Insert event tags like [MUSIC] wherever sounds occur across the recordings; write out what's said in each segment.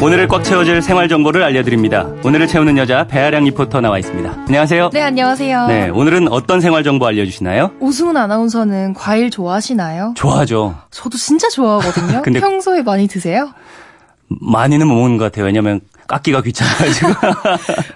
오늘을 꽉 채워줄 생활 정보를 알려드립니다. 오늘을 채우는 여자 배아량 리포터 나와 있습니다. 안녕하세요. 네, 안녕하세요. 네, 오늘은 어떤 생활 정보 알려주시나요? 오승훈 아나운서는 과일 좋아하시나요? 좋아하죠. 저도 진짜 좋아하거든요. [LAUGHS] 근데- 평소에 많이 드세요? 많이는 못 먹는 것 같아요. 왜냐면 깎기가 귀찮아가지고.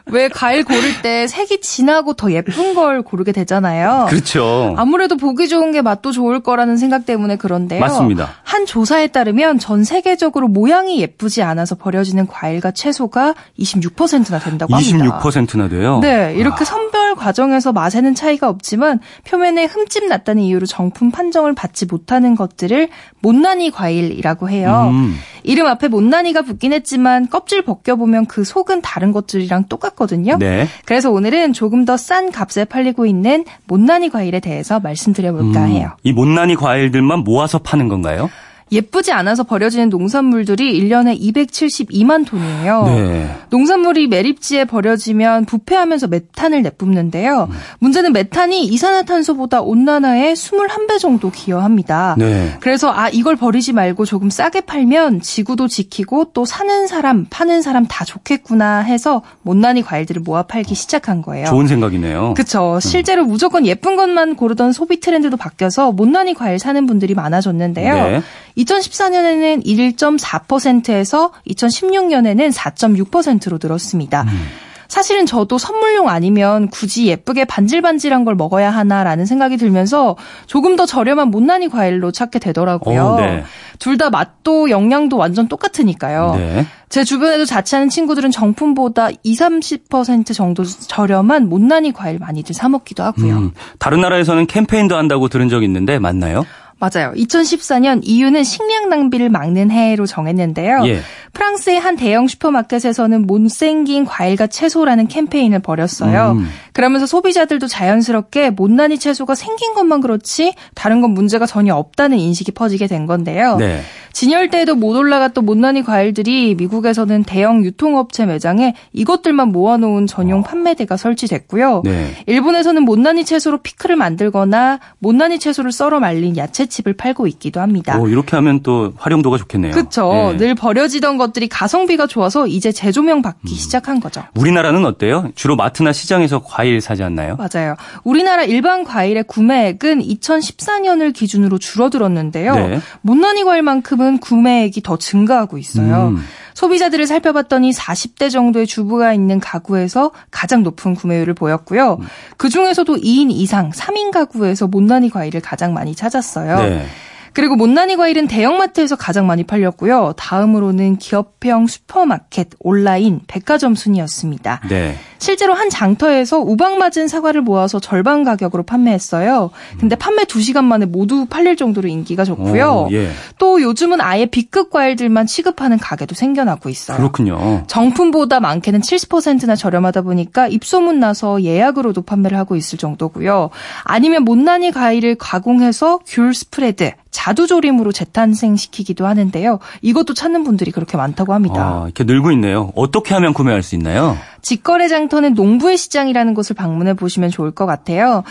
[LAUGHS] 왜 과일 고를 때 색이 진하고 더 예쁜 걸 고르게 되잖아요. 그렇죠. 아무래도 보기 좋은 게 맛도 좋을 거라는 생각 때문에 그런데요. 맞습니다. 한 조사에 따르면 전 세계적으로 모양이 예쁘지 않아서 버려지는 과일과 채소가 26%나 된다고 합니다. 26%나 돼요. 네, 이렇게 선별 과정에서 맛에는 차이가 없지만 표면에 흠집 났다는 이유로 정품 판정을 받지 못하는 것들을 못난이 과일이라고 해요. 음. 이름 앞에 못난이가 붙긴 했지만 껍질 벗겨보면 그 속은 다른 것들이랑 똑같거든요. 네. 그래서 오늘은 조금 더 싼 값에 팔리고 있는 못난이 과일에 대해서 말씀드려볼까 음, 해요. 이 못난이 과일들만 모아서 파는 건가요? 예쁘지 않아서 버려지는 농산물들이 1년에 272만 톤이에요. 네. 농산물이 매립지에 버려지면 부패하면서 메탄을 내뿜는데요. 음. 문제는 메탄이 이산화탄소보다 온난화에 21배 정도 기여합니다. 네. 그래서 아 이걸 버리지 말고 조금 싸게 팔면 지구도 지키고 또 사는 사람, 파는 사람 다 좋겠구나 해서 못난이 과일들을 모아 팔기 시작한 거예요. 좋은 생각이네요. 그쵸. 실제로 무조건 예쁜 것만 고르던 소비 트렌드도 바뀌어서 못난이 과일 사는 분들이 많아졌는데요. 네. 2014년에는 1.4%에서 2016년에는 4.6%로 늘었습니다. 음. 사실은 저도 선물용 아니면 굳이 예쁘게 반질반질한 걸 먹어야 하나라는 생각이 들면서 조금 더 저렴한 못난이 과일로 찾게 되더라고요. 어, 네. 둘다 맛도 영양도 완전 똑같으니까요. 네. 제 주변에도 자취하는 친구들은 정품보다 20, 30% 정도 저렴한 못난이 과일 많이들 사 먹기도 하고요. 음, 다른 나라에서는 캠페인도 한다고 들은 적 있는데 맞나요? 맞아요. 2014년 이유는 식량 낭비를 막는 해로 정했는데요. 예. 프랑스의 한 대형 슈퍼마켓에서는 못생긴 과일과 채소라는 캠페인을 벌였어요. 음. 그러면서 소비자들도 자연스럽게 못난이 채소가 생긴 것만 그렇지 다른 건 문제가 전혀 없다는 인식이 퍼지게 된 건데요. 네. 진열대에도 못 올라갔던 못난이 과일들이 미국에서는 대형 유통업체 매장에 이것들만 모아놓은 전용 판매대가 설치됐고요. 어. 네. 일본에서는 못난이 채소로 피클을 만들거나 못난이 채소를 썰어 말린 야채칩을 팔고 있기도 합니다. 오, 이렇게 하면 또 활용도가 좋겠네요. 그렇죠. 예. 늘 버려지던 것들이 가성비가 좋아서 이제 재조명 음. 받기 시작한 거죠. 우리나라는 어때요? 주로 마트나 시장에서 과일 사지 않나요? 맞아요. 우리나라 일반 과일의 구매액은 2014년을 기준으로 줄어들었는데요. 네. 못난이 과일만큼 은 구매액이 더 증가하고 있어요. 음. 소비자들을 살펴봤더니 40대 정도의 주부가 있는 가구에서 가장 높은 구매율을 보였고요. 음. 그 중에서도 2인 이상 3인 가구에서 못난이 과일을 가장 많이 찾았어요. 네. 그리고 못난이 과일은 대형마트에서 가장 많이 팔렸고요. 다음으로는 기업형 슈퍼마켓, 온라인, 백화점 순이었습니다. 네. 실제로 한 장터에서 우박 맞은 사과를 모아서 절반 가격으로 판매했어요. 근데 판매 2시간 만에 모두 팔릴 정도로 인기가 좋고요. 오, 예. 또 요즘은 아예 B급 과일들만 취급하는 가게도 생겨나고 있어요. 그렇군요. 정품보다 많게는 70%나 저렴하다 보니까 입소문 나서 예약으로도 판매를 하고 있을 정도고요. 아니면 못난이 과일을 가공해서 귤 스프레드, 자두조림으로 재탄생시키기도 하는데요. 이것도 찾는 분들이 그렇게 많다고 합니다. 아, 이렇게 늘고 있네요. 어떻게 하면 구매할 수 있나요? 직거래 장터는 농부의 시장이라는 곳을 방문해 보시면 좋을 것 같아요.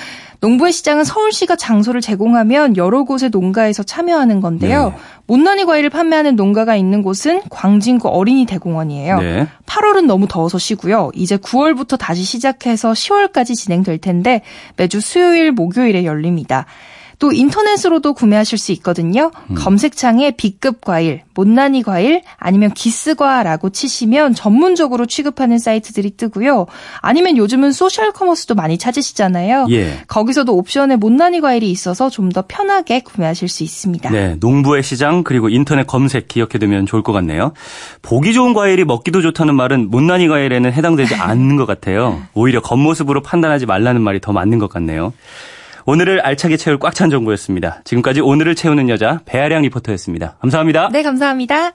농부의 시장은 서울시가 장소를 제공하면 여러 곳의 농가에서 참여하는 건데요. 네. 못난이 과일을 판매하는 농가가 있는 곳은 광진구 어린이 대공원이에요. 네. 8월은 너무 더워서 쉬고요. 이제 9월부터 다시 시작해서 10월까지 진행될 텐데 매주 수요일, 목요일에 열립니다. 또 인터넷으로도 구매하실 수 있거든요. 음. 검색창에 B급 과일, 못난이 과일, 아니면 기스과라고 치시면 전문적으로 취급하는 사이트들이 뜨고요. 아니면 요즘은 소셜 커머스도 많이 찾으시잖아요. 예. 거기서도 옵션에 못난이 과일이 있어서 좀 더 편하게 구매하실 수 있습니다. 네, 농부의 시장 그리고 인터넷 검색 기억해 두면 좋을 것 같네요. 보기 좋은 과일이 먹기도 좋다는 말은 못난이 과일에는 해당되지 않는 것 같아요. 오히려 겉모습으로 판단하지 말라는 말이 더 맞는 것 같네요. 오늘을 알차게 채울 꽉 찬 정보였습니다. 지금까지 오늘을 채우는 여자 배아량 리포터였습니다. 감사합니다. 네, 감사합니다.